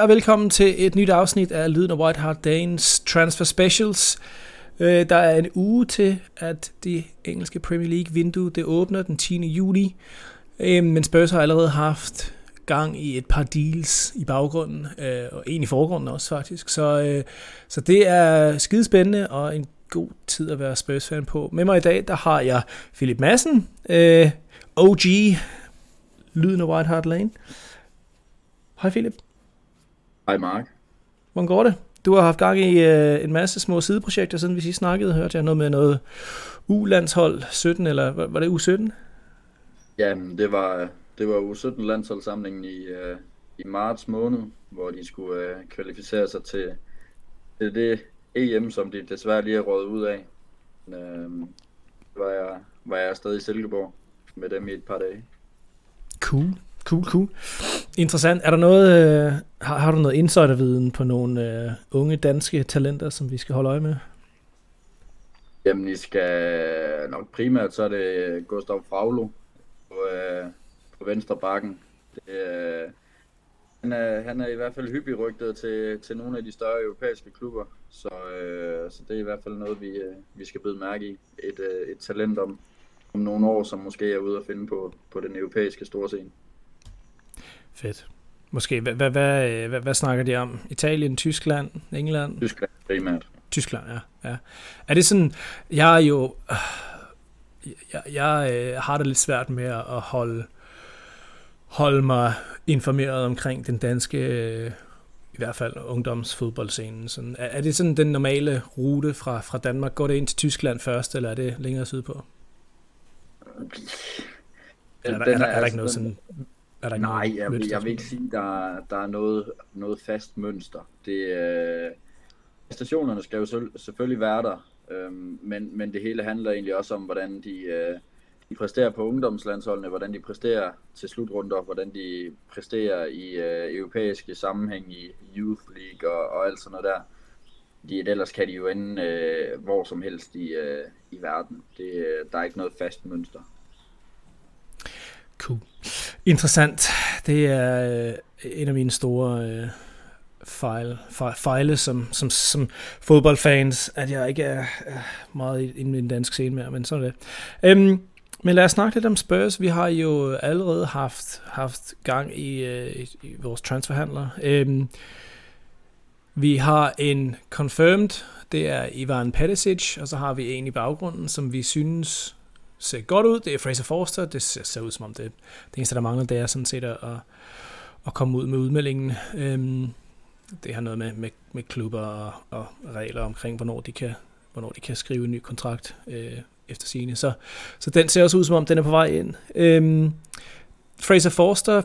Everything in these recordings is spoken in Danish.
Hej og velkommen til et nyt afsnit af Lyden af White Hart Danes Transfer Specials. Øh, der er en uge til, at det engelske Premier League vindue det åbner den 10. juli. Øh, men Spurs har allerede haft gang i et par deals i baggrunden, øh, og en i forgrunden også faktisk. Så, øh, så det er skidespændende og en god tid at være Spurs-fan på. Med mig i dag, der har jeg Philip Madsen, øh, OG, Lyden af White Hart Lane. Hej Philip. Hej Mark. Hvordan går det? Du har haft gang i øh, en masse små sideprojekter, siden vi sidst snakkede. Hørte jeg noget med noget U-landshold 17, eller var det U17? Jamen, det var, det var U17-landsholdssamlingen i, øh, i marts måned, hvor de skulle øh, kvalificere sig til, til det EM, som de desværre lige er rådet ud af. Øh, var, jeg, var jeg stadig i Silkeborg med dem i et par dage. Cool. Cool, cool. Interessant. Er der noget, øh, har, har du noget insiderviden på nogle øh, unge danske talenter, som vi skal holde øje med? Jamen, I skal nok primært, så er det Gustav Fraglo på, øh, på venstre bakken. Det, øh, han, er, han er i hvert fald hyppig rygtet til, til nogle af de større europæiske klubber, så, øh, så det er i hvert fald noget, vi, øh, vi skal byde mærke i. Et, øh, et talent om, om nogle år, som måske er ude at finde på, på den europæiske store scene. Fedt. Måske, hvad, hvad, hvad, hvad, hvad snakker de om? Italien, Tyskland, England? Tyskland primært. Tyskland, ja. ja. Er det sådan, jeg er jo, jeg, jeg øh, har det lidt svært med at holde, holde mig informeret omkring den danske, øh, i hvert fald ungdomsfodboldscenen. Sådan, er, er det sådan den normale rute fra, fra Danmark? Går det ind til Tyskland først, eller er det længere sydpå? Eller er, der, er, der, er der ikke noget sådan er der Nej, jeg, vil, jeg vil ikke sige, der, der er noget, noget fast mønster. Det, øh, stationerne skal jo selvfølgelig være der, øh, men, men det hele handler egentlig også om, hvordan de, øh, de præsterer på ungdomslandsholdene, hvordan de præsterer til slutrunder, hvordan de præsterer i øh, europæiske sammenhæng i Youth League og, og alt sådan noget der. De, ellers kan de jo ende øh, hvor som helst i, øh, i verden. Det, øh, der er ikke noget fast mønster. Cool. Interessant. Det er øh, en af mine store øh, fejl, fejle som, som, som fodboldfans, at jeg ikke er, er meget inde i den danske scene mere, men sådan er det. Øhm, men lad os snakke lidt om Spurs. Vi har jo allerede haft, haft gang i, øh, i, i vores transferhandler. Øhm, vi har en confirmed, det er Ivan Peticic, og så har vi en i baggrunden, som vi synes ser godt ud. Det er Fraser Forster. Det ser, ser ud som om det, det eneste, der mangler, det er sådan set at, at komme ud med udmeldingen. Øhm, det har noget med, med, med klubber og, og regler omkring, hvornår de kan, hvornår de kan skrive en ny kontrakt øh, efter sine. Så, så den ser også ud som om, den er på vej ind. Øhm, Fraser Forster,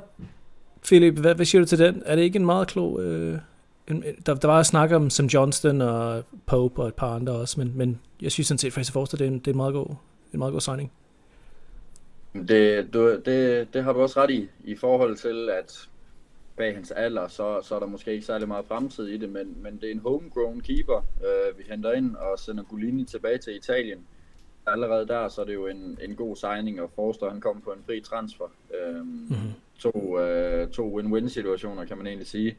Philip, hvad, hvad siger du til den? Er det ikke en meget klog... Øh, en, der, der var snak om Sam Johnston og Pope og et par andre også, men, men jeg synes sådan set, Fraser Forster, det er en, det er en meget god en meget god signing. Det, du, det, det har du også ret i, i forhold til, at bag hans alder, så, så er der måske ikke særlig meget fremtid i det, men, men det er en homegrown keeper, øh, vi henter ind og sender Gulini tilbage til Italien. Allerede der, så er det jo en, en god signing, og Forster han kom på en fri transfer. Øh, mm-hmm. to, øh, to win-win situationer, kan man egentlig sige.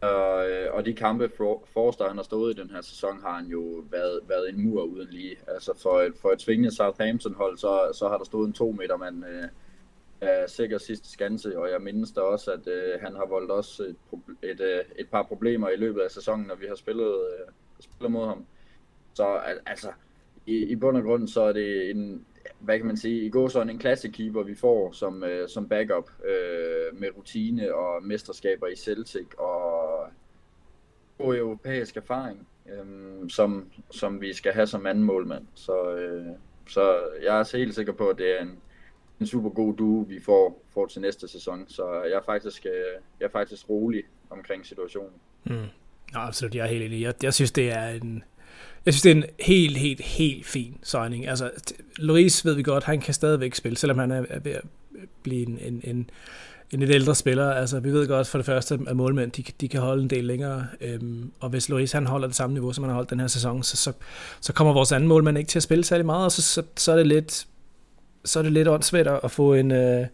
Og, øh, og de kampe, for, Forster han har stået i den her sæson, har han jo været, været en mur uden lige. Altså for et, for et svingende Southampton-hold, så, så har der stået en to meter mand øh, af sikker sidste skanse, og jeg mindes da også, at øh, han har voldt også et, et, et, et par problemer i løbet af sæsonen, når vi har spillet, øh, spillet mod ham. Så altså, i, i bund og grund, så er det en, hvad kan man sige, i går sådan en klassekeeper, vi får som, øh, som backup øh, med rutine og mesterskaber i Celtic og god europæisk erfaring, øh, som, som vi skal have som anden målmand. Så, øh, så jeg er altså helt sikker på, at det er en, en super god duo, vi får, får til næste sæson. Så jeg er faktisk, øh, jeg er faktisk rolig omkring situationen. Mm. Ja, absolut, jeg er helt enig. Jeg, jeg synes, det er en, jeg synes, det er en helt, helt, helt fin signing. Altså, Loris ved vi godt, han kan stadigvæk spille, selvom han er ved at blive en, en, en, en lidt ældre spiller. Altså, vi ved godt for det første, at målmænd, de, de kan holde en del længere. Øhm, og hvis Loris han holder det samme niveau, som han har holdt den her sæson, så, så, så kommer vores anden målmand ikke til at spille særlig meget, og så, så, så er det lidt så er det lidt åndssvagt at få en, øh,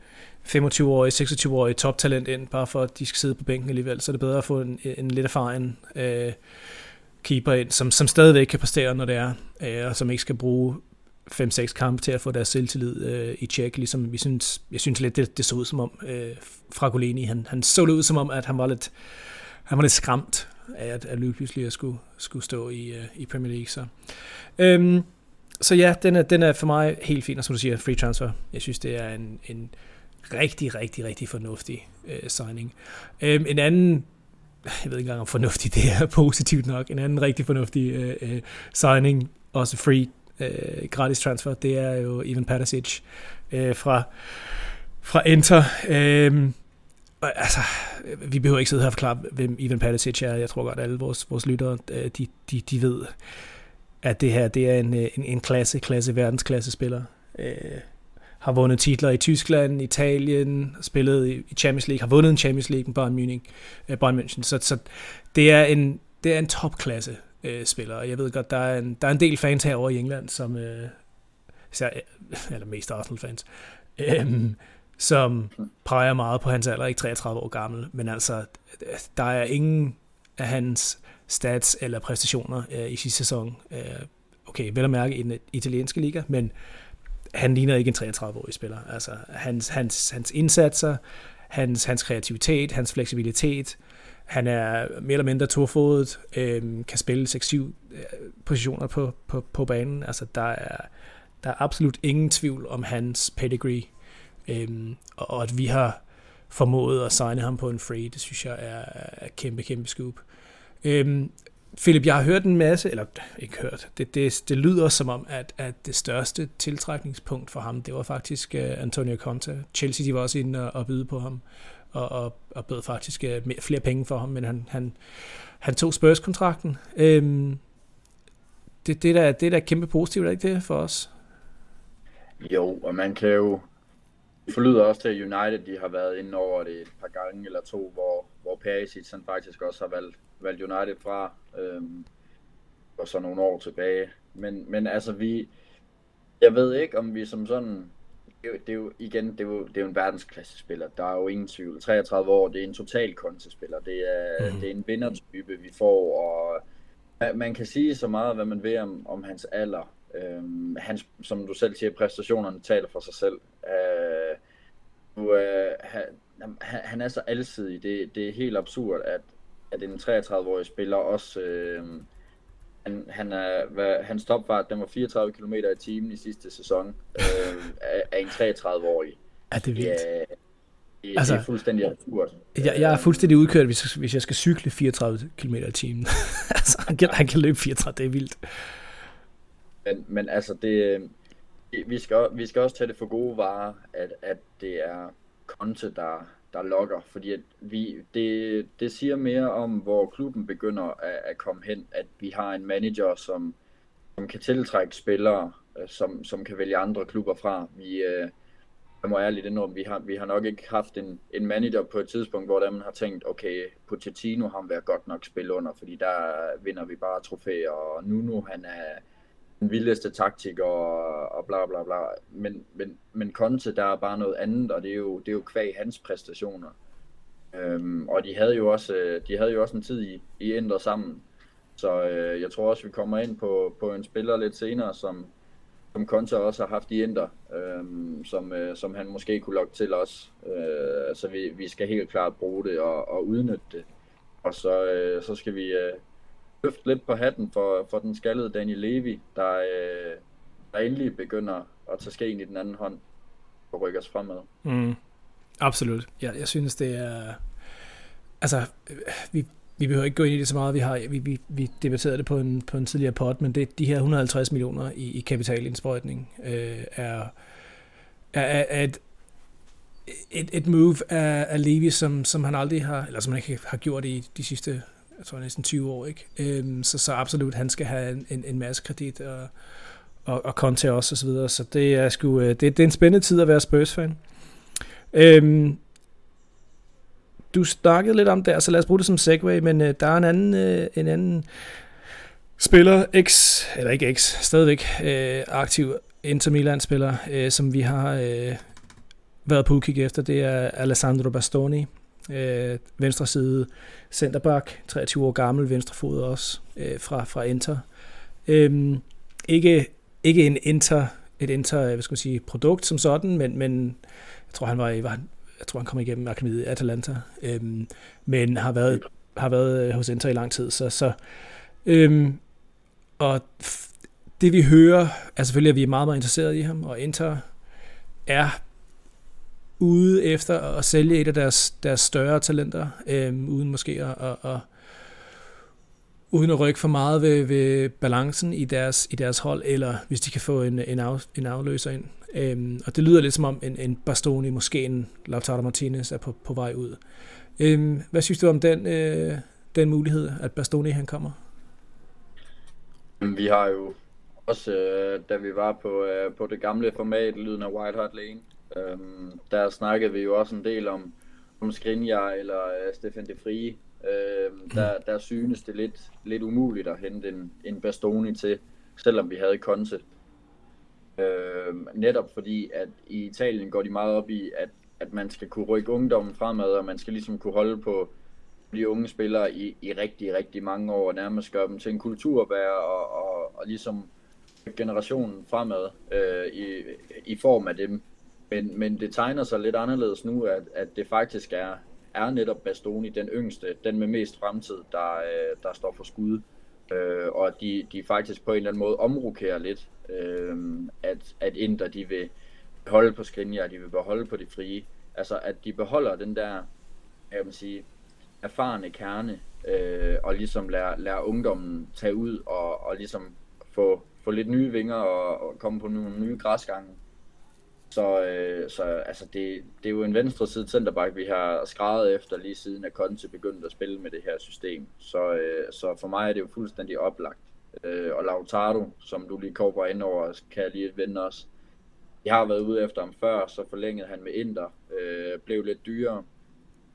25-årig, 26-årig toptalent ind, bare for at de skal sidde på bænken alligevel, så er det bedre at få en, en lidt erfaren øh, keeper ind, som, som stadigvæk kan præstere, når det er, øh, og som ikke skal bruge 5-6 kampe til at få deres selvtillid øh, i tjek, ligesom vi synes, jeg synes lidt, det, det så ud som om, øh, Fragolini, han, han så det ud som om, at han var lidt, han var lidt skræmt af, at, at pludselig skulle, skulle stå i, øh, i Premier League. Så, øhm, så ja, den er, den er for mig helt fin, og som du siger, free transfer. Jeg synes, det er en, en rigtig, rigtig, rigtig fornuftig øh, signing. Øhm, en anden jeg ved ikke engang om fornuftig det er positivt nok, en anden rigtig fornuftig øh, øh, signing, også free, øh, gratis transfer, det er jo Ivan Patasic øh, fra, fra Inter. Øh, altså, vi behøver ikke sidde her og forklare, hvem Ivan Patasic er. Jeg tror godt, at alle vores, vores lyttere, øh, de, de, de ved, at det her det er en, øh, en, en klasse, klasse, verdensklasse spiller. Øh, har vundet titler i Tyskland, Italien, spillet i Champions League, har vundet en Champions League med Bayern Munich, øh, Bayern München. Så, så det er en, det er en topklasse øh, spiller, og jeg ved godt, der er en, der er en del fans herovre i England, som, øh, især, eller mest Arsenal-fans, øh, som peger meget på hans alder, ikke 33 år gammel, men altså, der er ingen af hans stats eller præstationer øh, i sidste sæson, øh, okay, vel at mærke i den italienske liga, men han ligner ikke en 33-årig spiller. Altså, hans, hans, hans indsatser, hans, hans kreativitet, hans fleksibilitet, han er mere eller mindre tofodet, øh, kan spille 6-7 øh, positioner på, på, på banen. Altså, der er, der er absolut ingen tvivl om hans pedigree. Øh, og, og at vi har formået at signe ham på en free, det synes jeg er, er kæmpe, kæmpe scoop. Øh, Philip, jeg har hørt en masse, eller ikke hørt, det, det, det lyder som om, at, at det største tiltrækningspunkt for ham, det var faktisk uh, Antonio Conte. Chelsea de var også inde og, og byde på ham, og, og, og bød faktisk uh, mere, flere penge for ham, men han, han, han tog Spurs-kontrakten. Øhm, det, det, der, det er da kæmpe positivt, er ikke det for os? Jo, og man kan jo det forlyder også til, at United de har været inde over det et par gange eller to, hvor, hvor Perisic han faktisk også har valgt, valgt United fra, øhm, og så nogle år tilbage. Men, men altså vi, jeg ved ikke om vi som sådan, det er, jo, det er jo igen, det er jo, det er jo en verdensklasse spiller, der er jo ingen tvivl. 33 år, det er en total kontespiller, det er, mm. det er en vindertype, vi får, og man kan sige så meget, hvad man vil om, om hans alder, Øhm, hans, som du selv siger, præstationerne taler for sig selv. Øh, nu, øh, han, han er så alsidig. Det, det er helt absurd, at, at en 33-årig spiller også... Øh, han, han er, hvad, hans topfart, den var 34 km i timen i sidste sæson øh, af, af en 33-årig. Er det vildt? Ja, det, altså, det er fuldstændig absurd. Jeg, jeg er fuldstændig udkørt, hvis, hvis jeg skal cykle 34 km i timen. altså, han kan, han kan løbe 34, det er vildt. Men, men altså, det, vi, skal, vi skal også tage det for gode varer, at, at det er Conte, der, der lokker, fordi at vi, det, det siger mere om, hvor klubben begynder at, at komme hen, at vi har en manager, som, som kan tiltrække spillere, øh, som, som kan vælge andre klubber fra. Vi, øh, jeg må ærligt indrømme, vi har, vi har nok ikke haft en, en manager på et tidspunkt, hvor man har tænkt, okay, Pochettino har været godt nok spille under, fordi der vinder vi bare trofæer, og Nuno han er, den vildeste taktik og, og bla bla bla. Men, men, men Conte, der er bare noget andet, og det er jo, det er jo kvæg hans præstationer. Øhm, og de havde jo også, øh, de havde jo også en tid i, i Inter sammen. Så øh, jeg tror også, vi kommer ind på, på en spiller lidt senere, som, som Conte også har haft i Inter, øhm, som, øh, som han måske kunne lokke til os. Øh, så vi, vi skal helt klart bruge det og, og udnytte det. Og så, øh, så skal vi, øh, løfte lidt på hatten for, for den skaldede Daniel Levy, der, øh, der endelig begynder at tage skeen i den anden hånd og rykke os fremad. Mm. Absolut. Ja, jeg synes, det er... Altså, øh, vi, vi behøver ikke gå ind i det så meget. Vi har vi, vi, vi debatterede det på en, på en tidligere pod, men det, de her 150 millioner i, i kapitalindsprøjtning øh, er, er, er et, et, et move af, af Levi, som, som han aldrig har, eller som han ikke har gjort i de sidste jeg tror næsten 20 år, ikke? Øhm, så, så absolut, han skal have en, en, en masse kredit, og, og, og Conte også, og så videre. Så det er, sgu, øh, det, det er en spændende tid at være Spurs-fan. Øhm, du snakkede lidt om det, så lad os bruge det som segue, men øh, der er en anden, øh, en anden spiller, X, eller ikke X, stadigvæk øh, aktiv Inter Milan-spiller, øh, som vi har øh, været på udkig efter, det er Alessandro Bastoni, øh, venstre side centerback, 23 år gammel, venstrefod også, øh, fra, fra Inter. Øhm, ikke, ikke en Inter, et Inter, hvad skal man sige, produkt som sådan, men, men jeg tror, han var, var jeg tror, han kom igennem akademiet i Atalanta, øhm, men har været, har været øh, hos Inter i lang tid, så, så øhm, og det vi hører, altså er selvfølgelig, at vi er meget, meget interesseret i ham, og Inter er ude efter at sælge et af deres, deres større talenter, øh, uden måske at, at, at uden at rykke for meget ved, ved balancen i deres, i deres hold, eller hvis de kan få en, en, af, en afløser ind. Øhm, og det lyder lidt som om en, en Bastoni, måske en Lautaro Martinez, er på, på vej ud. Øhm, hvad synes du om den, øh, den mulighed, at Bastoni han kommer? Vi har jo også, øh, da vi var på, øh, på det gamle format, Lyden af White Hart Lane, øh, der snakkede vi jo også en del om, om Skriniar eller øh, Stefan de Frie. Øh, der, der synes det lidt, lidt umuligt at hente en, en Bastoni til, selvom vi havde Conte. Øh, netop fordi, at i Italien går de meget op i, at, at man skal kunne rykke ungdommen fremad, og man skal ligesom kunne holde på de unge spillere i, i rigtig, rigtig mange år, og nærmest gøre dem til en kulturbærer, og, og, og ligesom generationen fremad øh, i, i form af dem. Men, men det tegner sig lidt anderledes nu, at, at det faktisk er, er netop Bastoni, den yngste, den med mest fremtid, der, øh, der står for skud. Øh, og at de, de faktisk på en eller anden måde omrokerer lidt, øh, at, at Inter de vil holde på Skriniar, de vil beholde på det frie. Altså at de beholder den der, jeg vil sige, erfarne kerne, øh, og ligesom lærer, lærer ungdommen tage ud og, og ligesom få, få lidt nye vinger og, og komme på nogle nye græsgange. Så, øh, så altså det, det er jo en venstre side centerback, vi har skrevet efter lige siden at Conte begyndte at spille med det her system. Så, øh, så for mig er det jo fuldstændig oplagt. Øh, og Lautaro, som du lige kommer ind over, kan jeg lige vende os. Jeg har været ude efter ham før, så forlængede han med Inter, øh, blev lidt dyrere.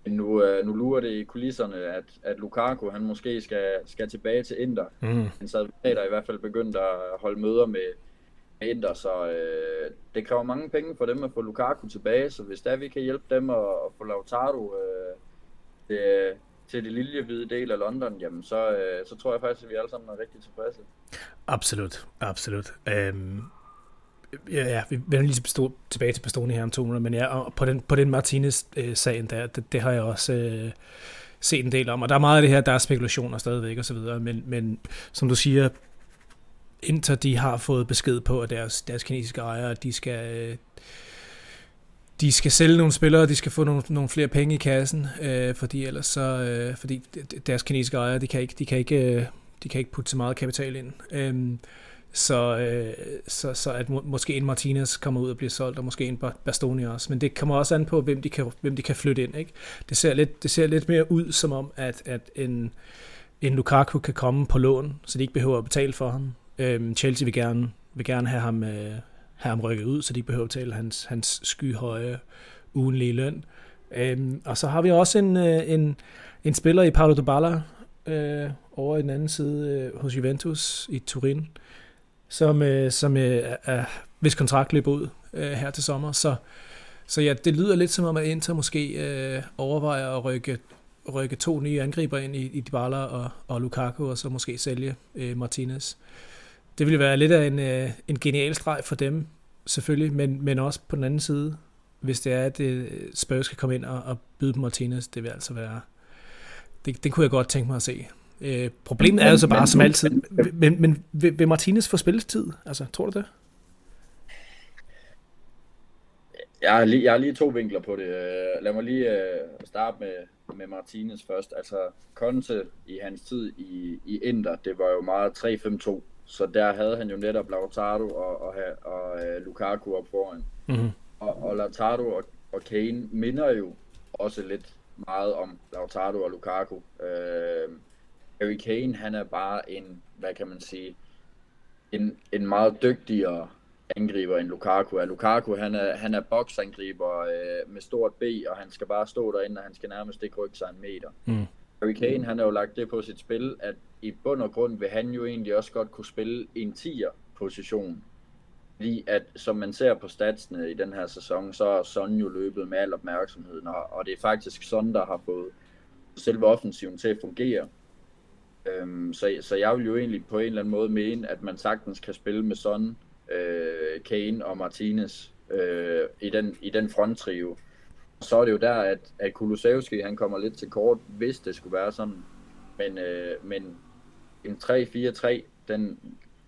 Men nu, øh, nu lurer det i kulisserne, at, at Lukaku han måske skal, skal tilbage til Inter. Mm. Han sad der i hvert fald begyndt at holde møder med Inter, så øh, det kræver mange penge for dem at få Lukaku tilbage, så hvis der vi kan hjælpe dem at, at få Lautaro øh, det, til det lille hvide del af London, jamen så, øh, så tror jeg faktisk, at vi alle sammen er rigtig tilfredse. Absolut, absolut. Øhm, ja, ja, vi vender lige bestå, tilbage til Pastoni her om to minutter, men ja, og på den, på den Martinez-sagen der, det, det har jeg også øh, set en del om, og der er meget af det her, der er spekulationer stadigvæk og så videre, men, men som du siger, Inter, de har fået besked på, at deres, deres kinesiske ejere, de skal, øh, de skal sælge nogle spillere, de skal få nogle, nogle flere penge i kassen, øh, fordi ellers så, øh, fordi deres kinesiske ejere, de kan ikke, de kan ikke, øh, de kan ikke putte så meget kapital ind. Øh, så, øh, så, så at må, måske en Martinez kommer ud og bliver solgt, og måske en Bastoni også. Men det kommer også an på, hvem de kan, hvem de kan flytte ind. Ikke? Det, ser lidt, det ser lidt mere ud som om, at, at en, en Lukaku kan komme på lån, så de ikke behøver at betale for ham. Øhm, Chelsea vil gerne, vil gerne have, ham, øh, have ham rykket ud, så de behøver at betale hans, hans skyhøje ugenlige løn. Øhm, og så har vi også en, øh, en, en spiller i Paulo Dybala øh, over i den anden side øh, hos Juventus i Turin, som, øh, som øh, er, hvis kontrakt løber ud øh, her til sommer. Så, så ja, det lyder lidt som om, at Inter måske øh, overvejer at rykke, rykke to nye angriber ind i, i Dybala og, og Lukaku, og så måske sælge øh, Martinez. Det ville være lidt af en, øh, en genial streg for dem, selvfølgelig, men, men også på den anden side, hvis det er, at det, Spurs skal komme ind og, og byde på Martinez, det vil altså være... Det, det kunne jeg godt tænke mig at se. Øh, problemet er jo så bare, som altid, men, men vil, vil Martinez få spilletid? Altså, tror du det? Jeg har, lige, jeg har lige to vinkler på det. Øh, lad mig lige starte med, med Martinez først. Altså, Conte i hans tid i, i Inter, det var jo meget 3-5-2. Så der havde han jo netop Lautaro og, og, og uh, Lukaku op foran. Mm-hmm. Og, og Lautaro og, og Kane minder jo også lidt meget om Lautaro og Lukaku. Uh, Harry Kane, han er bare en, hvad kan man sige, en, en meget dygtigere angriber end Lukaku er. Lukaku, han er, han er boksangriber øh, med stort B, og han skal bare stå derinde, og han skal nærmest ikke rykke sig en meter. Mm. Harry Kane, han har jo lagt det på sit spil, at i bund og grund vil han jo egentlig også godt kunne spille en 10'er position. Fordi at, som man ser på statsene i den her sæson, så er Son jo løbet med al opmærksomheden, og, og det er faktisk Son, der har fået selve offensiven til at fungere. Øhm, så, så jeg vil jo egentlig på en eller anden måde mene, at man sagtens kan spille med Son, øh, Kane og Martinez øh, i, den, i den fronttrio. Så er det jo der, at, at Kulusevski han kommer lidt til kort, hvis det skulle være sådan. Men, øh, men en 3-4-3, den,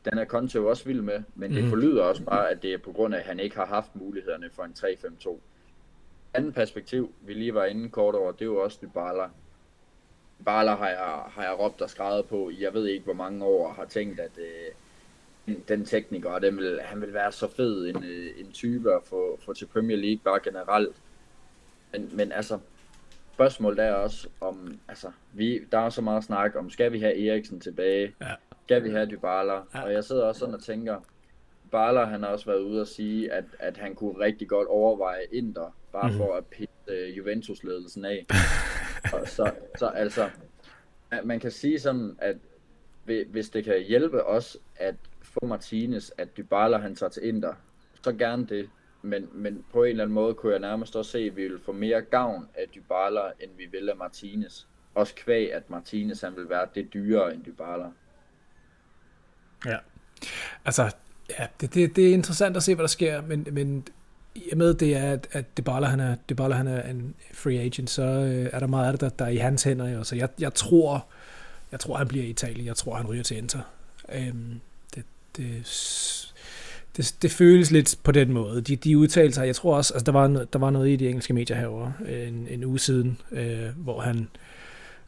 den er Conte jo også vild med, men mm. det mhm. forlyder også bare, at det er på grund af, at han ikke har haft mulighederne for en 3-5-2. Anden perspektiv, vi lige var inde kort over, det er jo også Dybala. Dybala har jeg, har jeg råbt og skrevet på, jeg ved ikke hvor mange år, har tænkt, at øh, den tekniker, den vil, han vil være så fed en, øh, en type at få, få til Premier League bare generelt. Men, men altså, spørgsmålet er også om, altså, vi, der er så meget snak om, skal vi have Eriksen tilbage? Ja. Skal vi have Dybala? Ja. Og jeg sidder også sådan og tænker, Dybala han har også været ude og sige, at, at han kunne rigtig godt overveje Inter, bare mm. for at pisse uh, Juventus-ledelsen af. og så, så altså, man kan sige sådan, at hvis det kan hjælpe os at få Martinez, at Dybala han tager til Inter, så gerne det men, men på en eller anden måde kunne jeg nærmest også se, at vi vil få mere gavn af Dybala, end vi vil af Martinez. Også kvæg, at Martinez han vil være det dyrere end Dybala. Ja, altså, ja, det, det, det er interessant at se, hvad der sker, men, men i med det er, at, at Dybala, han er, Dybala han er en free agent, så øh, er der meget af det, der, der er i hans hænder. Jo. Så jeg, jeg tror, jeg tror, han bliver i Italien. Jeg tror, han ryger til Inter. Øhm, det, det det, det føles lidt på den måde. De, de udtalelser, jeg tror også, altså der var, der var noget i de engelske medier herovre øh, en, en uge siden, øh, hvor han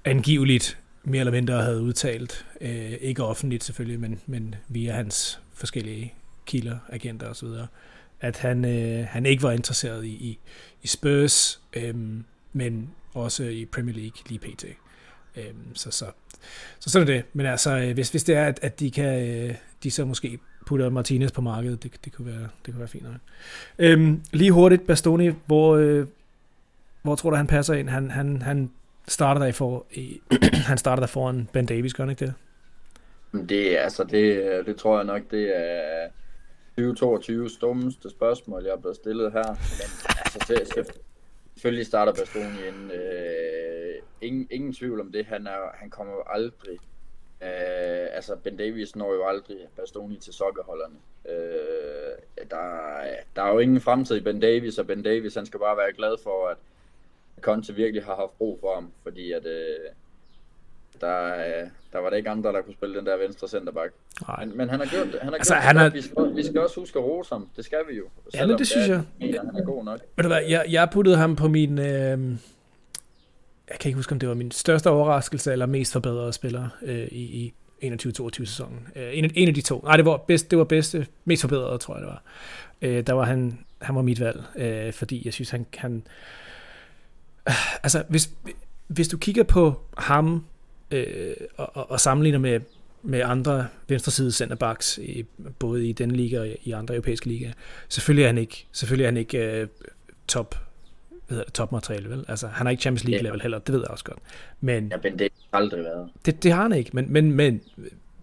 angiveligt mere eller mindre havde udtalt, øh, ikke offentligt selvfølgelig, men, men via hans forskellige kilder, agenter osv., at han, øh, han ikke var interesseret i, i, i Spurs, øh, men også i Premier League lige pt. Øh, så, så, så sådan er det. Men altså, øh, hvis, hvis det er, at, at de kan, øh, de så måske putter Martinez på markedet. Det, det, kunne, være, det kunne være fint nok. Øhm, lige hurtigt, Bastoni, hvor, øh, hvor tror du, han passer ind? Han, han, han starter der for, i, han starter der foran Ben Davis, gør han ikke det? Det, altså, det, øh, det tror jeg nok, det er 2022 stummeste spørgsmål, jeg er blevet stillet her. Men altså, til, selvfølgelig starter Bastoni ind. Øh, ingen, ingen tvivl om det. Han, er, han kommer jo aldrig Øh, altså, Ben Davis når jo aldrig Bastoni til sokkerholderne. Øh, der, der er jo ingen fremtid i Ben Davis, og Ben Davis han skal bare være glad for, at Conte virkelig har haft brug for ham, fordi at, øh, der, der var der ikke andre, der kunne spille den der venstre centerback. Men, men han har gjort det. Han har altså, gjort han det. Er... Vi, skal, vi skal også huske at rose ham. Det skal vi jo. Ja, det, det synes jeg. Ja, han er god nok. Ved du hvad, jeg, jeg puttede ham på min... Øh jeg kan ikke huske, om det var min største overraskelse eller mest forbedrede spiller øh, i, i 21-22 sæsonen. Øh, en, en af de to. Nej, det var, bedst, det var bedste, mest forbedrede, tror jeg det var. Øh, der var han, han var mit valg, øh, fordi jeg synes, han kan... Øh, altså, hvis, hvis du kigger på ham øh, og, og, og sammenligner med, med andre venstreside centerbacks, i, både i den liga og i andre europæiske ligaer, selvfølgelig er han ikke, selvfølgelig er han ikke øh, top hvad det, topmateriale, vel? Altså, han har ikke Champions League level heller, det ved jeg også godt. Men, ja, men det har aldrig været. Det, det har han ikke, men, men, men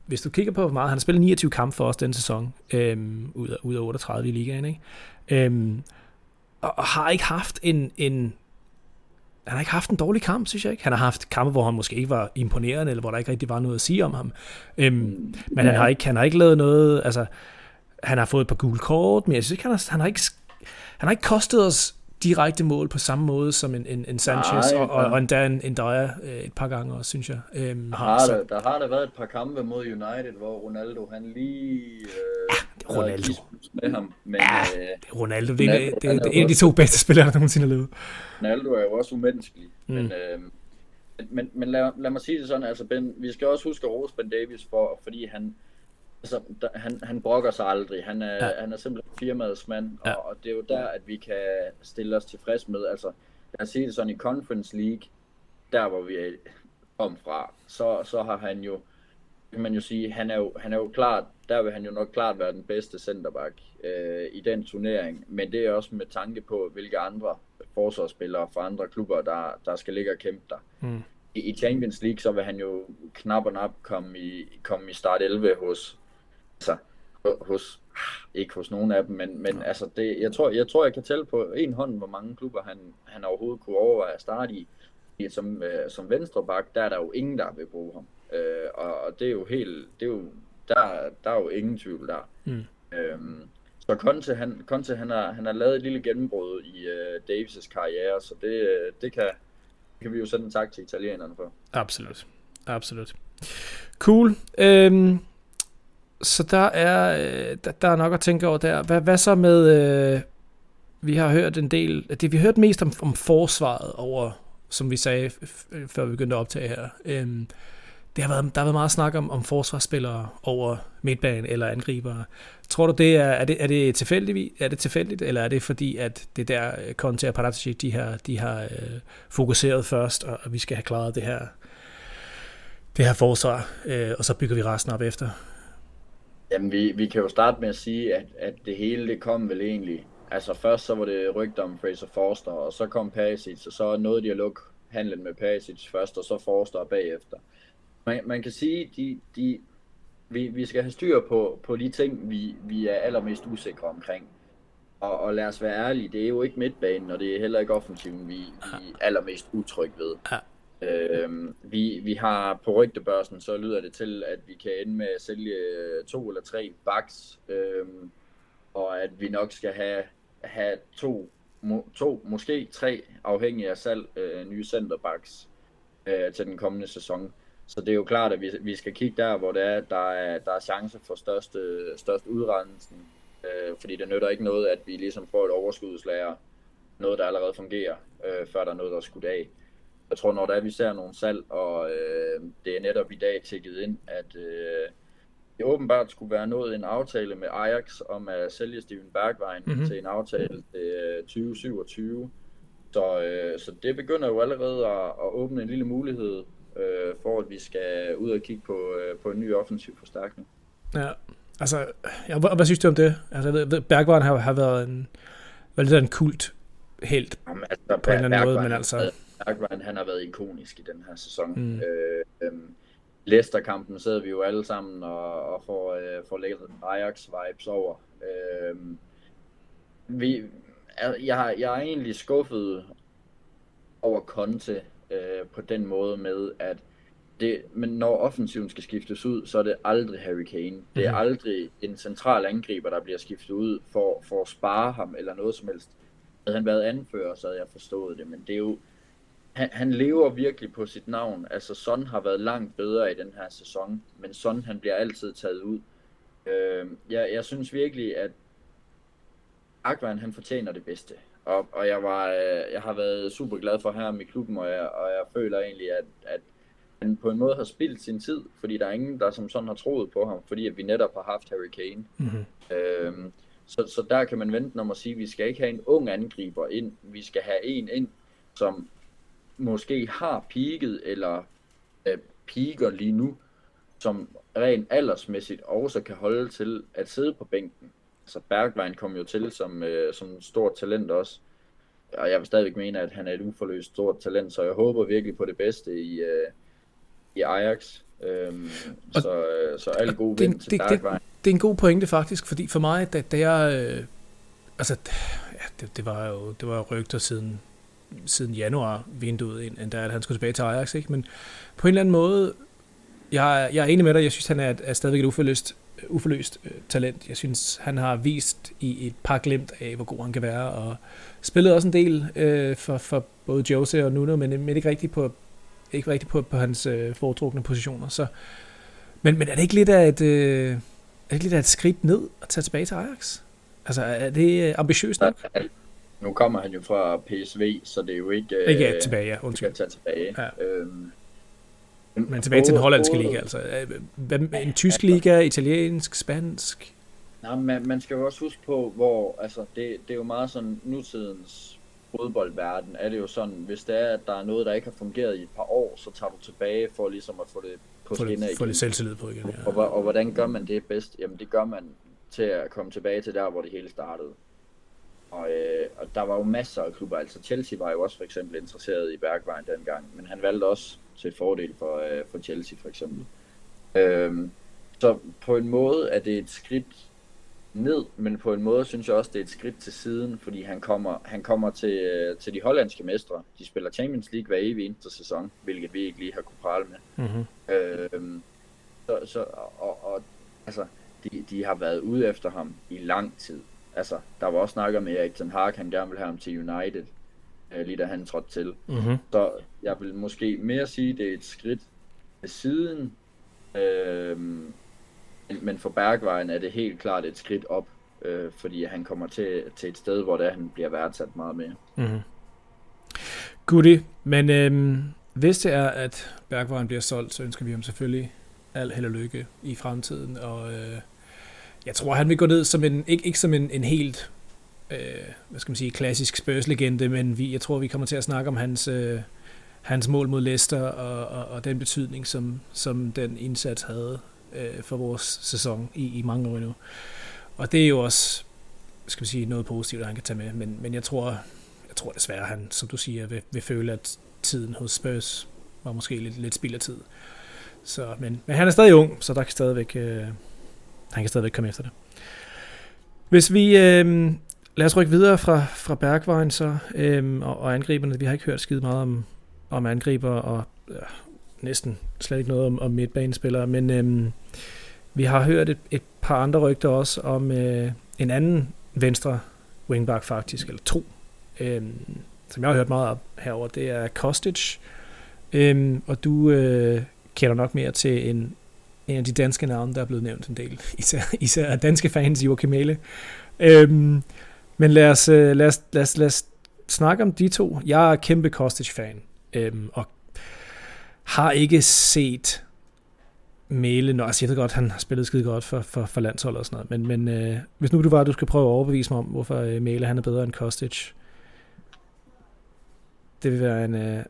hvis du kigger på, hvor meget, han har spillet 29 kampe for os den sæson, øhm, ud, af, ud af 38 i ligaen, ikke? Øhm, og, og har ikke haft en, en han har ikke haft en dårlig kamp, synes jeg ikke. Han har haft kampe, hvor han måske ikke var imponerende, eller hvor der ikke rigtig var noget at sige om ham. Øhm, men ja. han, har ikke, han har ikke lavet noget, altså, han har fået et par gule kort, men jeg synes ikke, han har, han har ikke, han har ikke kostet os direkte mål på samme måde som en, en, en Sanchez, Nej, og, og, og endda en, en Dyer øh, et par gange også, synes jeg. Øhm, der, har så, der, der har der været et par kampe mod United, hvor Ronaldo han lige... Øh, ja, Ronaldo. Med ham, men, ja, øh, Ronaldo, det er, Ronaldo, det, det, det er en af de to bedste spillere, der nogensinde har levet. Ronaldo er jo også umenneskelig, mm. men... Øh, men, men lad, lad mig sige det sådan, altså ben, vi skal også huske at rose Ben Davis, for, fordi han, altså, der, han, han brokker sig aldrig. Han er, ja. han er simpelthen firmaets mand, ja. og, og det er jo der, at vi kan stille os tilfreds med. Altså, lad os sige det sådan, i Conference League, der hvor vi kom fra, så, så har han jo, kan man jo sige, han er jo, han er jo klart, der vil han jo nok klart være den bedste centerback øh, i den turnering, men det er også med tanke på, hvilke andre forsvarsspillere fra andre klubber, der, der skal ligge og kæmpe der. Mm. I, I Champions League, så vil han jo knap og nap komme i, komme i start 11 hos, altså, hos, ikke hos nogen af dem, men, men altså det, jeg, tror, jeg tror, jeg kan tælle på en hånd, hvor mange klubber han, han overhovedet kunne overveje at starte i. Som, øh, som venstreback, der er der jo ingen, der vil bruge ham. Øh, og, og det er jo helt, det er jo, der, der er jo ingen tvivl der. Mm. Øhm, så Conte, han, Conte han, har, han har lavet et lille gennembrud i øh, Davis' karriere, så det, øh, det kan, kan vi jo sende en tak til italienerne for. Absolut. Absolut. Cool. Øhm, så der er, øh, der, der er nok at tænke over der. Hvad, hvad så med, øh, vi har hørt en del, det vi har hørt mest om, om forsvaret over, som vi sagde, før vi begyndte at optage her. Øhm, det har været, der har været meget snak om, om forsvarsspillere over midtbanen eller angribere. Tror du, det er, er, det, er, det tilfældigt, er det tilfældigt, eller er det fordi, at det der øh, Conte og Paratici, de har, de har øh, fokuseret først, og, og vi skal have klaret det her, det her forsvar, øh, og så bygger vi resten op efter? Jamen, vi, vi kan jo starte med at sige, at, at det hele, det kom vel egentlig. Altså først så var det rygter om Fraser Forster, og så kom Perisic, og så nåede de at lukke handlen med Perisic først, og så Forster bagefter. Man, man kan sige, de, de, vi, vi skal have styr på, på de ting, vi, vi er allermest usikre omkring. Og, og lad os være ærlige, det er jo ikke midtbanen, og det er heller ikke offensiven, vi, vi er allermest utrygge ved. Øh, vi, vi har på rygtebørsen, så lyder det til, at vi kan ende med at sælge øh, to eller tre backs, øh, og at vi nok skal have, have to, må, to, måske tre, afhængig af salg, øh, nye centerbacks øh, til den kommende sæson. Så det er jo klart, at vi, vi skal kigge der, hvor det er, der er, der er chance for største, størst udrensning. Øh, fordi det nytter ikke noget, at vi ligesom får et overskudslager, noget der allerede fungerer, øh, før der er noget, der er skudt af. Jeg tror, når der er, vi ser nogle salg, og øh, det er netop i dag tækket ind, at øh, det åbenbart skulle være nået en aftale med Ajax om at sælge Steven Bergwijn mm-hmm. til en aftale til 2027. Så, øh, så det begynder jo allerede at, at åbne en lille mulighed øh, for at vi skal ud og kigge på, øh, på en ny offensiv forstærkning. Ja, altså, ja, hvad, hvad synes du om det? Altså, jeg ved, Bergvaren har, har været en, været lidt en kult helt Jamen, altså, på en eller anden måde, men altså... Bergvaren, han har været ikonisk i den her sæson. Mm. Øh, øh, Leicester-kampen sidder vi jo alle sammen og, og får, øh, får lægget Ajax-vibes over. Øh, vi, jeg, jeg er egentlig skuffet over Conte øh, på den måde med, at det, men når offensiven skal skiftes ud, så er det aldrig Harry Kane. Det er mm. aldrig en central angriber, der bliver skiftet ud for, for at spare ham eller noget som helst. Havde han været anfører, så havde jeg forstået det, men det er jo, han, han lever virkelig på sit navn. Altså Son har været langt bedre i den her sæson, men Son han bliver altid taget ud. Øh, jeg, jeg synes virkelig, at Akvan han fortjener det bedste. Og, og jeg, var, øh, jeg har været super glad for her i klubben, og jeg, og jeg føler egentlig, at, at han på en måde har spildt sin tid, fordi der er ingen, der som sådan har troet på ham, fordi at vi netop har haft Harry Kane. Mm-hmm. Øhm, så, så der kan man vente om at sige, at vi skal ikke have en ung angriber ind, vi skal have en ind, som måske har peaked, eller øh, peaker lige nu, som rent aldersmæssigt også kan holde til at sidde på bænken altså Bergwijn kom jo til som, øh, som stort talent også. Og jeg vil stadigvæk mene, at han er et uforløst stort talent, så jeg håber virkelig på det bedste i, øh, i Ajax. Øhm, så, øh, så alle gode vind til Bergwijn. Det, det er en god pointe faktisk, fordi for mig, da, da jeg... Øh, altså, ja, det, det, var jo det var rygter siden, siden januar vinduet, end da at han skulle tilbage til Ajax, ikke? Men på en eller anden måde, jeg, jeg er enig med dig, jeg synes, han er, er stadigvæk et uforløst øh, uforløst øh, talent. Jeg synes, han har vist i et par glimt af, hvor god han kan være, og spillet også en del øh, for, for både Jose og Nuno, men, men ikke rigtig på, ikke rigtig på, på hans øh, foretrukne positioner. Så, men, men er det ikke lidt af et, øh, er det ikke lidt af et skridt ned at tage tilbage til Ajax? Altså, er det øh, ambitiøst nok? Nu kommer han jo fra PSV, så det er jo ikke... Øh, ikke tilbage, ja. Undskyld. Skal tage tilbage. Ja. Øhm, men tilbage til den hollandske liga, altså. En tysk liga, italiensk, spansk? Nej, man, man skal jo også huske på, hvor, altså, det, det er jo meget sådan, nutidens fodboldverden er det jo sådan, hvis det er, at der er noget, der ikke har fungeret i et par år, så tager du tilbage for ligesom at få det på skinner igen. Få det selvtillid på igen, ja. Og, og, og hvordan gør man det bedst? Jamen det gør man til at komme tilbage til der, hvor det hele startede. Og, øh, og der var jo masser af klubber, altså Chelsea var jo også for eksempel interesseret i Bergwijn dengang, men han valgte også til fordel for, øh, for Chelsea for eksempel. Øhm, så på en måde er det et skridt ned, men på en måde synes jeg også, det er et skridt til siden, fordi han kommer, han kommer til, til de hollandske mestre. De spiller Champions League hver evig eneste sæson, hvilket vi ikke lige har kunne prale med. Mm-hmm. Øhm, så, så, og, og altså, de, de har været ude efter ham i lang tid. Altså, der var også snak om Erik Ten Hag, han gerne vil have ham til United, øh, lige da han trådte til. Mm-hmm. Så jeg vil måske mere sige, det er et skridt til siden, øh, men for Bergvejen er det helt klart et skridt op, øh, fordi han kommer til, til et sted, hvor der han bliver værdsat meget mere. Mm-hmm. Goodie, men øh, hvis det er, at Bergvejen bliver solgt, så ønsker vi ham selvfølgelig al held og lykke i fremtiden, og øh, jeg tror, han vil gå ned som en, ikke, ikke som en, en helt, øh, hvad skal man sige, klassisk Spurs-legende, men vi, jeg tror, vi kommer til at snakke om hans, øh, hans mål mod Leicester og, og, og den betydning, som, som den indsats havde øh, for vores sæson i, i mange år nu. Og det er jo også, skal man sige, noget positivt, at han kan tage med, men, men jeg tror, jeg tror desværre, han, som du siger, vil, vil føle, at tiden hos Spurs var måske lidt, lidt spild af tid. Så, men, men han er stadig ung, så der kan stadigvæk, øh, han kan stadigvæk komme efter det. Hvis vi, øh, lad os rykke videre fra, fra Bergvejen så, øh, og, og angriberne. Vi har ikke hørt skide meget om, om angriber, og øh, næsten slet ikke noget om, om midtbanespillere, men øh, vi har hørt et, et par andre rygter også om øh, en anden venstre wingback faktisk, eller to, øh, som jeg har hørt meget om herover. Det er Kostic, øh, og du øh, kender nok mere til en, en af de danske navne, der er blevet nævnt en del, især, især danske fans, Joachim Mæle. Øhm, men lad os, øh, lad, os, lad, os, lad os snakke om de to. Jeg er kæmpe Kostic-fan, øhm, og har ikke set Mæle, når altså jeg ved godt, han har spillet skide godt for, for, for landsholdet og sådan noget, men, men øh, hvis nu du var, du skal prøve at overbevise mig om, hvorfor øh, Mæle han er bedre end Kostic, det vil være en, øh,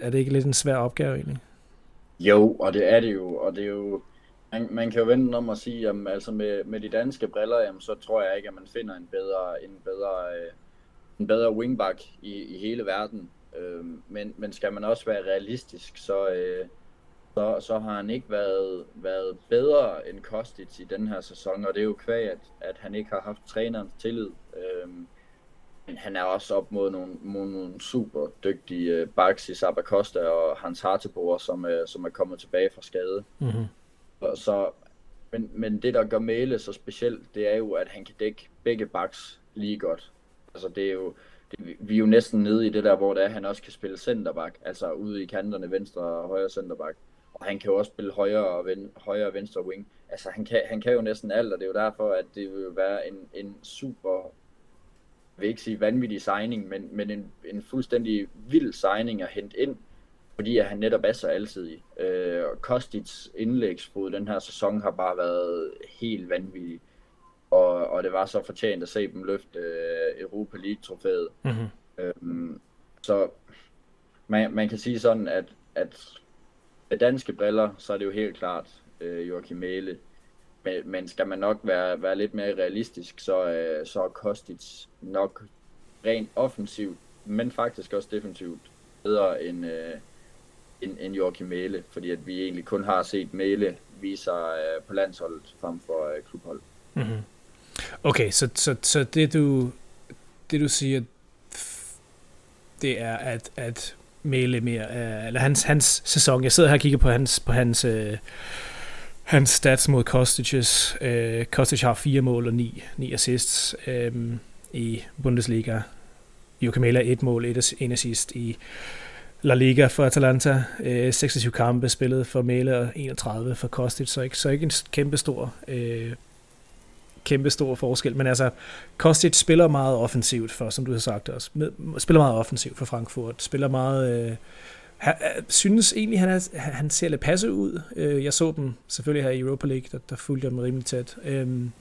er det ikke lidt en svær opgave egentlig? Jo, og det er det jo, og det er jo, man, man kan jo vente om at sige, at altså med, med de danske briller, jamen, så tror jeg ikke, at man finder en bedre, en bedre, øh, en bedre wingback i, i hele verden. Øh, men, men skal man også være realistisk, så, øh, så, så har han ikke været, været bedre end Kostic i den her sæson, og det er jo kvæg, at, at han ikke har haft trænerens tillid. Øh, men han er også op mod nogle, mod nogle super dygtige øh, backs i Sabacosta og Hans Hartebor, som, øh, som er kommet tilbage fra skade. Mm-hmm. Så, men, men det, der gør Mæle så specielt, det er jo, at han kan dække begge backs lige godt. Altså det er jo, det, vi er jo næsten nede i det der, hvor det er, han også kan spille centerback, altså ude i kanterne, venstre og højre centerback. Og han kan jo også spille højre og, ven, højre og venstre wing. Altså han kan, han kan jo næsten alt, og det er jo derfor, at det vil være en, en super jeg vil ikke sige vanvittig signing, men, men en, en fuldstændig vild signing at hente ind, fordi at han netop er så alsidig. Øh, Kostits indlægsfod den her sæson har bare været helt vanvittig. Og, og det var så fortjent at se dem løfte øh, Europa League-trofæet. Mm-hmm. Øhm, så man, man kan sige sådan, at, at med danske briller, så er det jo helt klart øh, Joachim Mæle, men, men skal man nok være, være lidt mere realistisk, så, øh, så er Kostic nok rent offensivt, men faktisk også defensivt bedre end, øh, end, end Joachim Mæle, fordi at vi egentlig kun har set Mæle vise sig øh, på landsholdet frem for øh, klubhold. Mm-hmm. Okay, så, så, så det, du, det du siger, det er, at, at Mæle mere, øh, eller hans, hans sæson, jeg sidder her og kigger på hans, på hans øh, hans stats mod Kostic's. Øh, Kostic har fire mål og ni, ni assists øh, i Bundesliga. Joachim Mæler et mål, et, en assist i La Liga for Atalanta. Øh, 26 kampe spillet for Mæle og 31 for Kostic, så ikke, så ikke en kæmpe stor, øh, kæmpe stor forskel. Men altså, Kostic spiller meget offensivt for, som du har sagt også, spiller meget offensivt for Frankfurt, spiller meget... Øh, han, øh, synes egentlig, han, er, han ser lidt passe ud. Øh, jeg så dem selvfølgelig her i Europa League, der, der fulgte jeg dem rimelig tæt. Øhm,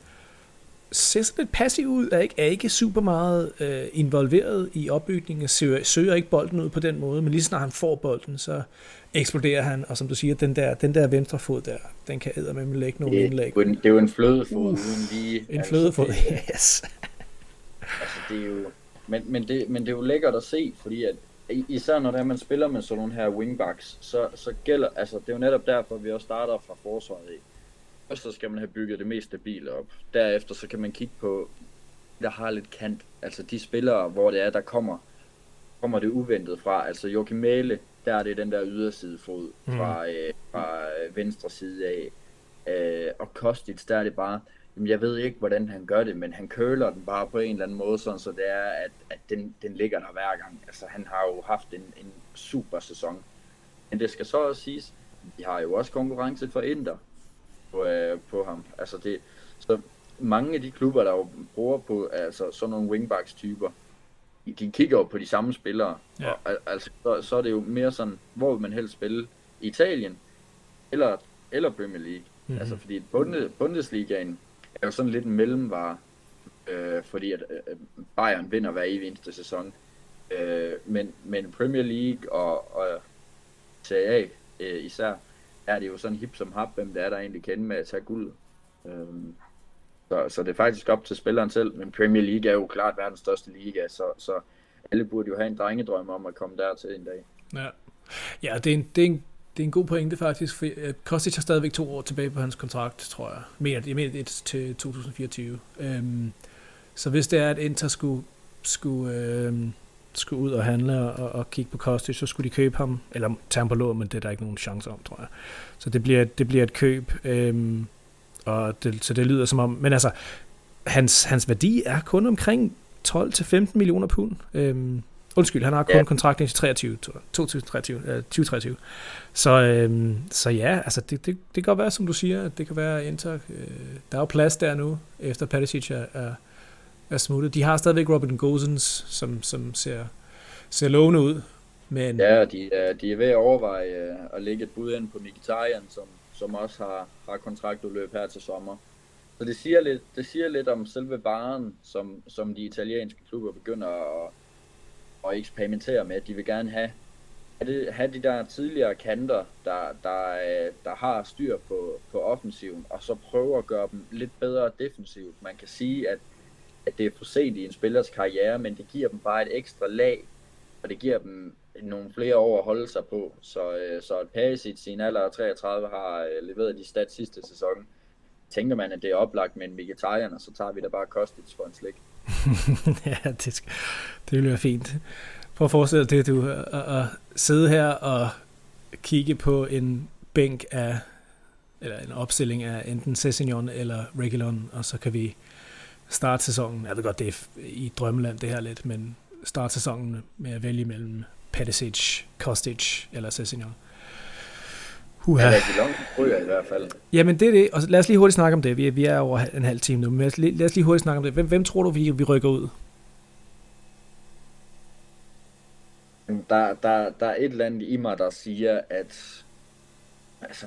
ser sådan lidt passiv ud, er ikke, er ikke super meget øh, involveret i opbygningen, søger, søger ikke bolden ud på den måde, men lige snart han får bolden, så eksploderer han, og som du siger, den der, den der venstre fod der, den kan æde med lægge nogle det, indlæg. Det er jo en flødefod uh, uden lige... En altså, flødefod, det, yes. altså det er jo... Men, men, det, men det er jo lækkert at se, fordi at især når det er, man spiller med sådan nogle her wingbacks, så, så gælder, altså det er jo netop derfor, vi også starter fra forsvaret i. Først så skal man have bygget det mest stabile op. Derefter så kan man kigge på, der har lidt kant. Altså de spillere, hvor det er, der kommer, kommer det uventet fra. Altså Joachim Mæle, der er det den der ydersidefod fra, mm. øh, fra venstre side af. Øh, og Kostic, der er det bare, jamen jeg ved ikke, hvordan han gør det, men han køler den bare på en eller anden måde, sådan så det er, at, at den, den ligger der hver gang. Altså han har jo haft en, en super sæson. Men det skal så også siges, vi har jo også konkurrence for Inter på, øh, på ham. Altså det, så mange af de klubber, der jo bruger på altså sådan nogle wingbacks typer, de kigger jo på de samme spillere. Ja. Og, altså, så, så er det jo mere sådan, hvor vil man helst spille? Italien eller, eller Premier League? Mm-hmm. Altså fordi Bundes, Bundesligaen er jo sådan lidt en mellemvare, øh, fordi at øh, Bayern vinder hver evig eneste sæson. Øh, men, men Premier League og, og Serie A øh, især, er det jo sådan hip som hap, hvem det er, der egentlig kender med at tage guld. Øhm, så, så det er faktisk op til spilleren selv, men Premier League er jo klart verdens største liga, så, så alle burde jo have en drengedrøm om at komme dertil en dag. Ja, ja det, er en, det, er en, det er en god pointe faktisk, for Kostic har stadigvæk to år tilbage på hans kontrakt, tror jeg. Mere, jeg mener det til 2024. Øhm, så hvis det er, at Inter skulle, skulle, øhm, skulle ud og handle og, og kigge på Kostic, så skulle de købe ham, eller tage ham på lån, men det er der ikke nogen chance om, tror jeg. Så det bliver, det bliver et køb. Um, og det, så det lyder som om, men altså, hans, hans værdi er kun omkring 12-15 millioner pund. Øhm, undskyld, han har kun ja. kontrakt til 23, 2023, øh, 2023. Så, øhm, så ja, altså det, det, det kan godt være, som du siger, at det kan være Inter. Øh, der er jo plads der nu, efter Perisic er, er, er smuttet. De har stadigvæk Robin Gosens, som, som ser, ser lovende ud. Men... Ja, de, de er ved at overveje øh, at lægge et bud ind på Mkhitaryan, som som også har, har kontraktudløb her til sommer. Så det siger lidt, det siger lidt om selve varen, som, som de italienske klubber begynder at, at eksperimentere med. De vil gerne have, have de der tidligere kanter, der, der, øh, der har styr på, på offensiven, og så prøve at gøre dem lidt bedre defensivt. Man kan sige, at, at det er for sent i en spillers karriere, men det giver dem bare et ekstra lag, og det giver dem nogle flere år at holde sig på. Så, øh, så at Perisic i sin alder af 33 har øh, leveret de stats sidste sæson, tænker man, at det er oplagt med en vegetarian, og så tager vi da bare Kostic for en slik. ja, det, det ville være fint. Prøv at forestille dig det, du, at, at sidde her og kigge på en bænk af, eller en opstilling af enten Cessignon eller Regulon, og så kan vi starte sæsonen, jeg ved godt, det er i drømmeland det her lidt, men starte sæsonen med at vælge mellem Perisic, Kostic eller Sessignon. Huha. Ja, ryger i hvert fald. Jamen det er det, og lad os lige hurtigt snakke om det. Vi er, vi er over en halv time nu, men lad os, lige, lad os lige hurtigt snakke om det. Hvem, hvem tror du, vi, vi rykker ud? Der, der, der er et eller andet i mig, der siger, at altså,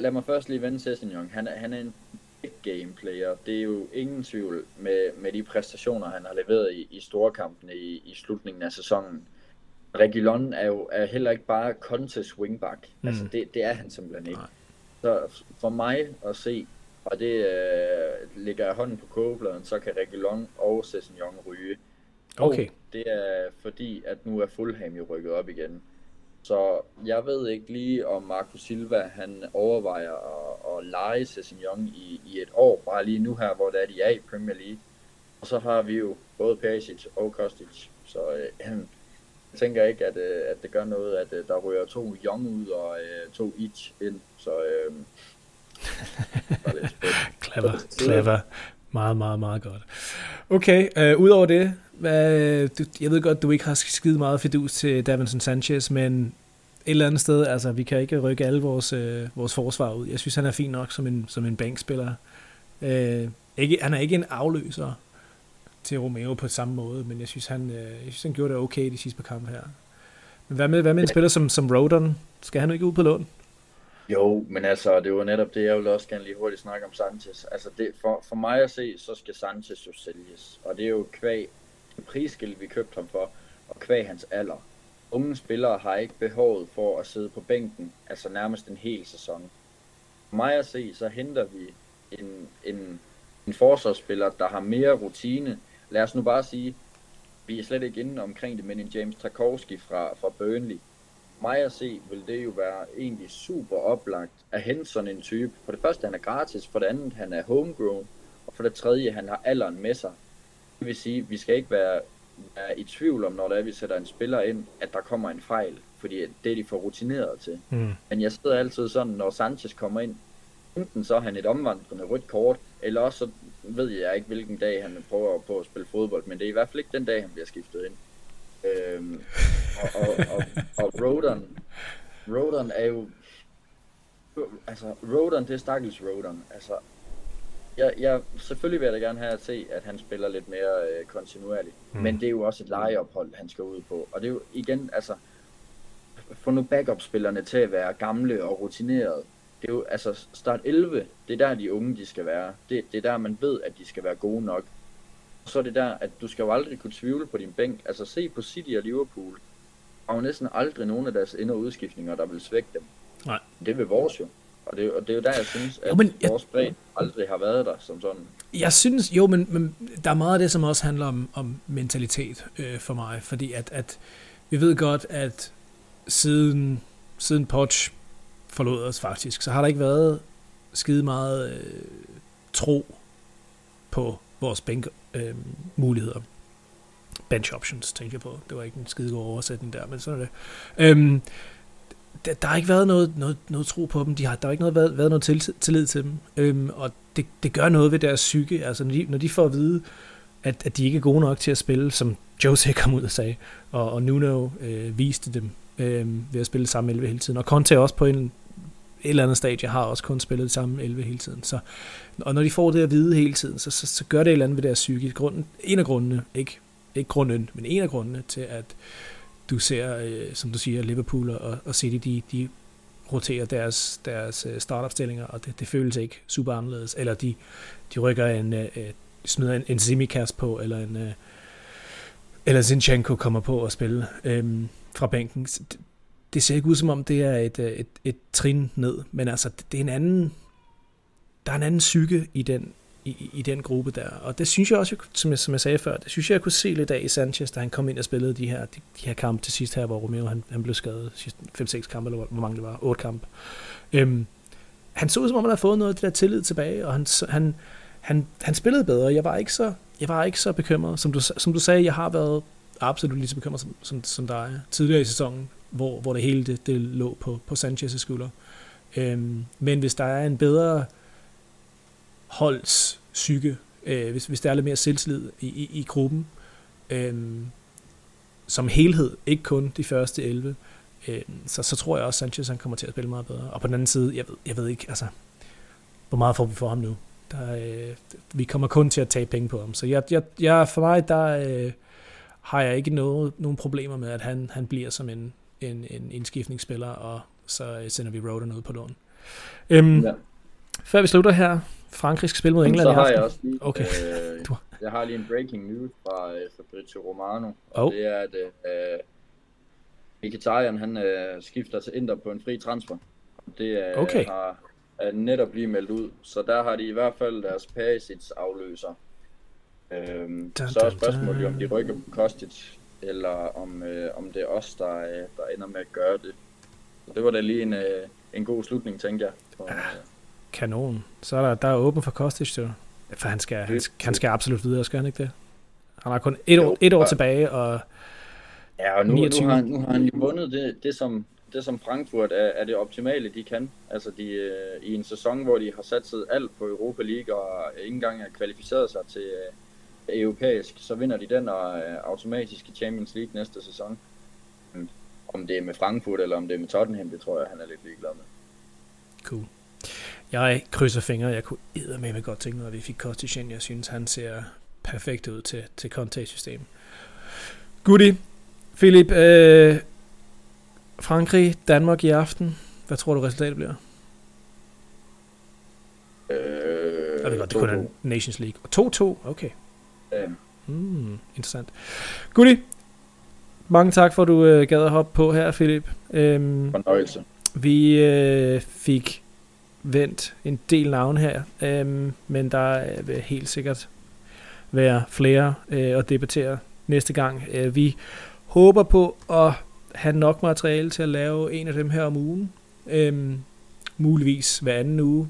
lad mig først lige vende Sessignon. Han er, han er en big game player. Det er jo ingen tvivl med, med de præstationer, han har leveret i, i storkampene i, i slutningen af sæsonen. Regulon er jo er heller ikke bare contest wingback. Mm. Altså det, det er han simpelthen ikke. Nej. Så for mig at se, og det øh, ligger jeg hånden på kogepladen, så kan Regulon og Sessignon ryge. Okay. Og det er fordi, at nu er Fulham jo rykket op igen. Så jeg ved ikke lige, om Marco Silva han overvejer at, at lege Sessignon i, i et år, bare lige nu her, hvor det er, de er i Premier League. Og så har vi jo både Perisic og Kostic. Så øh, jeg tænker ikke, at, øh, at det gør noget, at øh, der ryger to Young ud og øh, to Each ind. Så øh, clever, clever. Meget, meget, meget godt. Okay, øh, udover det, hvad, du, jeg ved godt, du ikke har skidt meget fidus til Davinson Sanchez, men et eller andet sted, altså vi kan ikke rykke alle vores, øh, vores forsvar ud. Jeg synes, han er fin nok som en, som en bankspiller. Øh, ikke, han er ikke en afløser, til Romeo på samme måde, men jeg synes, han, øh, jeg synes, han gjorde det okay de sidste par kampe her. Men hvad med, hvad med en spiller som, som Rodon? Skal han ikke ud på lån? Jo, men altså, det var netop det, jeg vil også gerne lige hurtigt snakke om Sanchez. Altså, det, for, for mig at se, så skal Sanchez jo sælges. Og det er jo kvæg prisskilt, vi købte ham for, og kvæg hans alder. Unge spillere har ikke behovet for at sidde på bænken, altså nærmest en hel sæson. For mig at se, så henter vi en, en, en forsvarsspiller, der har mere rutine, lad os nu bare sige, vi er slet ikke inde omkring det, men en James Tarkovsky fra, fra Burnley. mig at se, vil det jo være egentlig super oplagt at hente sådan en type. For det første, han er gratis. For det andet, han er homegrown. Og for det tredje, han har alderen med sig. Det vil sige, vi skal ikke være, være i tvivl om, når der er, vi sætter en spiller ind, at der kommer en fejl. Fordi det er de for rutineret til. Mm. Men jeg sidder altid sådan, når Sanchez kommer ind, enten så er han et omvandrende rødt kort, eller også så ved jeg ikke, hvilken dag han prøver på at spille fodbold, men det er i hvert fald ikke den dag, han bliver skiftet ind. Øhm, og, og, og, og Rodon, Rodon er jo, altså Rodon, det er stakkels Rodon, altså jeg, jeg, selvfølgelig vil jeg da gerne have at se, at han spiller lidt mere øh, kontinuerligt. Mm. Men det er jo også et lejeophold, han skal ud på. Og det er jo igen, altså, få nu backup-spillerne til at være gamle og rutinerede. Det er jo, altså, start 11, det er der, de unge de skal være. Det, det er der, man ved, at de skal være gode nok. Og så er det der, at du skal jo aldrig kunne tvivle på din bænk. Altså, se på City og Liverpool. Og næsten aldrig nogen af deres ind- og udskiftninger, der vil svække dem. Nej. Det vil vores jo. Og det, og det er jo der, jeg synes, at jo, men, jeg, vores bredde aldrig har været der som sådan. Jeg synes, jo, men, men der er meget af det, som også handler om, om mentalitet øh, for mig. Fordi at, at vi ved godt, at siden, siden Poch forlod os faktisk, så har der ikke været skide meget øh, tro på vores bænk øh, muligheder. Bench options, tænker jeg på. Det var ikke en skide god oversætning der, men sådan er det. Øhm, der, der har ikke været noget, noget, noget tro på dem. De har, der har ikke noget, været, været noget til, tillid til dem. Øhm, og det, det gør noget ved deres psyke. Altså, når de, når de får at vide, at, at de ikke er gode nok til at spille, som Jose kom ud og sagde, og, og Nuno øh, viste dem øh, ved at spille samme 11 hele tiden. Og Conte også på en, et eller andet stadie har også kun spillet samme 11 hele tiden. Så, og når de får det at vide hele tiden, så, så, så gør det et eller andet ved deres psyke. Grunden, en af grundene, ikke, ikke grunden, men en af grundene til, at du ser, øh, som du siger, Liverpool og, og City, de, de roterer deres, deres øh, startopstillinger, og det, det føles ikke super anderledes. Eller de, de rykker en, øh, øh smider en, en Simikas på, eller en øh, eller Zinchenko kommer på at spille øh, fra bænken. Det, det ser ikke ud som om, det er et, øh, et, et trin ned, men altså, det, det er en anden, der er en anden psyke i den, i, i den gruppe der. Og det synes jeg også, som jeg, som jeg sagde før, det synes jeg, jeg kunne se lidt af i Sanchez, da han kom ind og spillede de her, de, de her kampe til sidst her, hvor Romeo han, han blev skadet, sidst 5-6 kampe, eller hvor mange det var, 8 kampe. Øhm, han så ud som om, han havde fået noget af det der tillid tilbage, og han, han, han, han spillede bedre. Jeg var ikke så, jeg var ikke så bekymret. Som du, som du sagde, jeg har været absolut lige så bekymret som, som, som dig tidligere i sæsonen, hvor, hvor det hele det, det lå på, på Sanchez' skulder. Øhm, men hvis der er en bedre holds psyke, øh, hvis, hvis der er lidt mere selvtillid i, i, i gruppen, øh, som helhed, ikke kun de første 11, øh, så, så tror jeg også, Sanchez han kommer til at spille meget bedre. Og på den anden side, jeg ved, jeg ved ikke, altså, hvor meget får vi for ham nu? Der, øh, vi kommer kun til at tage penge på ham. Så jeg, jeg, jeg, for mig, der øh, har jeg ikke noget, nogen problemer med, at han, han bliver som en, en, en indskiftningsspiller, og så øh, sender vi Roden ud på lån. Øhm, ja. Før vi slutter her, Frankrig skal spille mod England så har jeg også lige, okay. øh, jeg har lige en breaking news fra øh, Fabrizio Romano, og oh. det er, at øh, Mkhitaryan, han øh, skifter til Inter på en fri transfer. Det øh, okay. har er netop lige meldt ud, så der har de i hvert fald deres Perisic afløser. Øhm, dun, så er spørgsmålet om de rykker på Kostic, eller om, øh, om det er os, der, øh, der ender med at gøre det. Så det var da lige en, øh, en god slutning, tænker jeg. For, øh, kanon. Så er der, der er åben for Kostic, jo. For han skal, han, han skal absolut videre, skal han ikke det? Han har kun et, jo, år, et år tilbage, og Ja, og nu, nu, har, nu har han jo vundet det, det, som, det, som Frankfurt er, er det optimale, de kan. Altså de, øh, i en sæson, hvor de har sat sig alt på Europa League, og ikke engang har kvalificeret sig til uh, europæisk, så vinder de den og uh, automatisk i Champions League næste sæson. Om det er med Frankfurt, eller om det er med Tottenham, det tror jeg, han er lidt ligeglad med. Cool. Jeg krydser fingre. Jeg kunne med godt tænke mig, at vi fik Kostic. Jeg synes, han ser perfekt ud til, til Conte-system. Goodie. Philip, øh, Frankrig, Danmark i aften. Hvad tror du resultatet bliver? Øh, jeg ved godt, det kun er Nations League. 2-2, okay. Ja. Mm, interessant. Goodie. Mange tak for, at du øh, gad at hoppe på her, Philip. Øhm, Fornøjelse. Vi øh, fik vendt en del navn her, øh, men der vil helt sikkert være flere øh, at debattere næste gang. Øh, vi håber på at have nok materiale til at lave en af dem her om ugen. Øh, muligvis hver anden uge.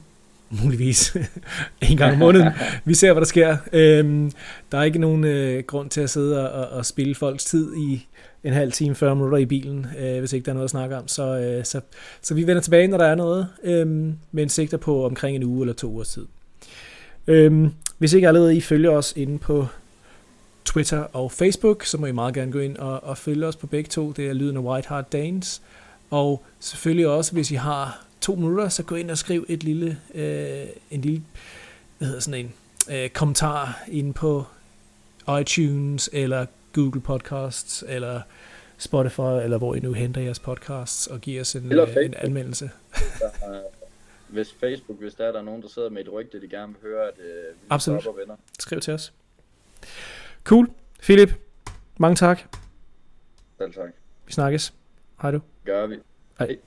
Muligvis en gang om måneden. Vi ser, hvad der sker. Øhm, der er ikke nogen øh, grund til at sidde og, og spille folks tid i en halv time, 40 minutter i bilen, øh, hvis ikke der er noget at snakke om. Så, øh, så, så vi vender tilbage, når der er noget, øh, med en sigter på omkring en uge eller to ugers tid. Øh, hvis ikke allerede I følger os inde på Twitter og Facebook, så må I meget gerne gå ind og, og følge os på begge to. Det er lyden af White Hart Danes. Og selvfølgelig også, hvis I har to minutter, så gå ind og skriv et lille, øh, en lille hvad hedder sådan en, øh, kommentar inde på iTunes eller Google Podcasts eller Spotify, eller hvor I nu henter jeres podcasts, og giver os en, øh, en anmeldelse. hvis Facebook, hvis der er der nogen, der sidder med et rygte, de gerne vil høre, at øh, vi Absolut. venner. Skriv til os. Cool. Philip, mange tak. Selv tak. Vi snakkes. Hej du. Gør vi. Hej. Hej.